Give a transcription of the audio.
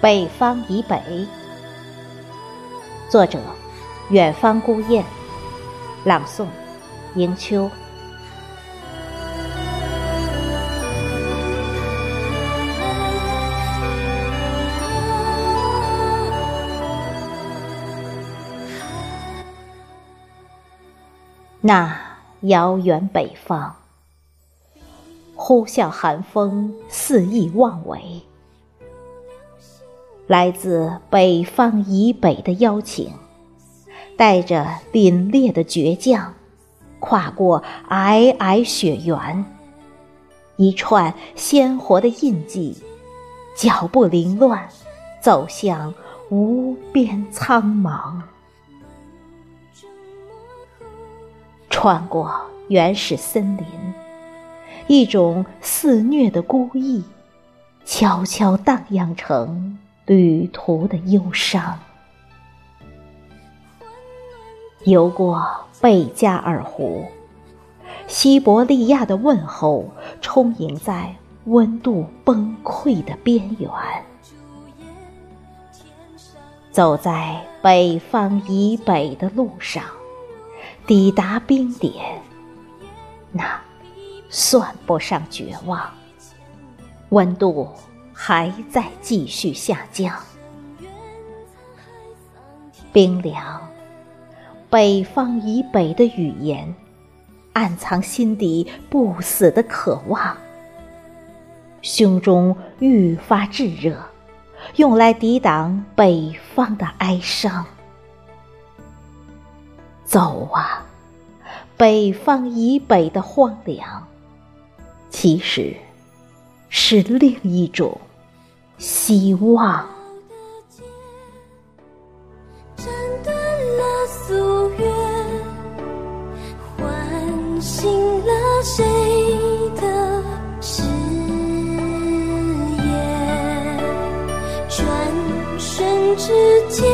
北方以北，作者：远方孤雁，朗诵：迎秋。那遥远北方，呼啸寒风肆意妄为。来自北方以北的邀请，带着凛冽的倔强，跨过皑皑雪原，一串鲜活的印记，脚步凌乱，走向无边苍茫，穿过原始森林，一种肆虐的孤意，悄悄荡漾成。旅途的忧伤，游过贝加尔湖，西伯利亚的问候充盈在温度崩溃的边缘。走在北方以北的路上，抵达冰点，那算不上绝望，温度。还在继续下降，冰凉。北方以北的语言，暗藏心底不死的渴望，胸中愈发炙热，用来抵挡北方的哀伤。走啊，北方以北的荒凉，其实是另一种。希望。斩断了夙愿，唤醒了谁的誓言？转瞬之间，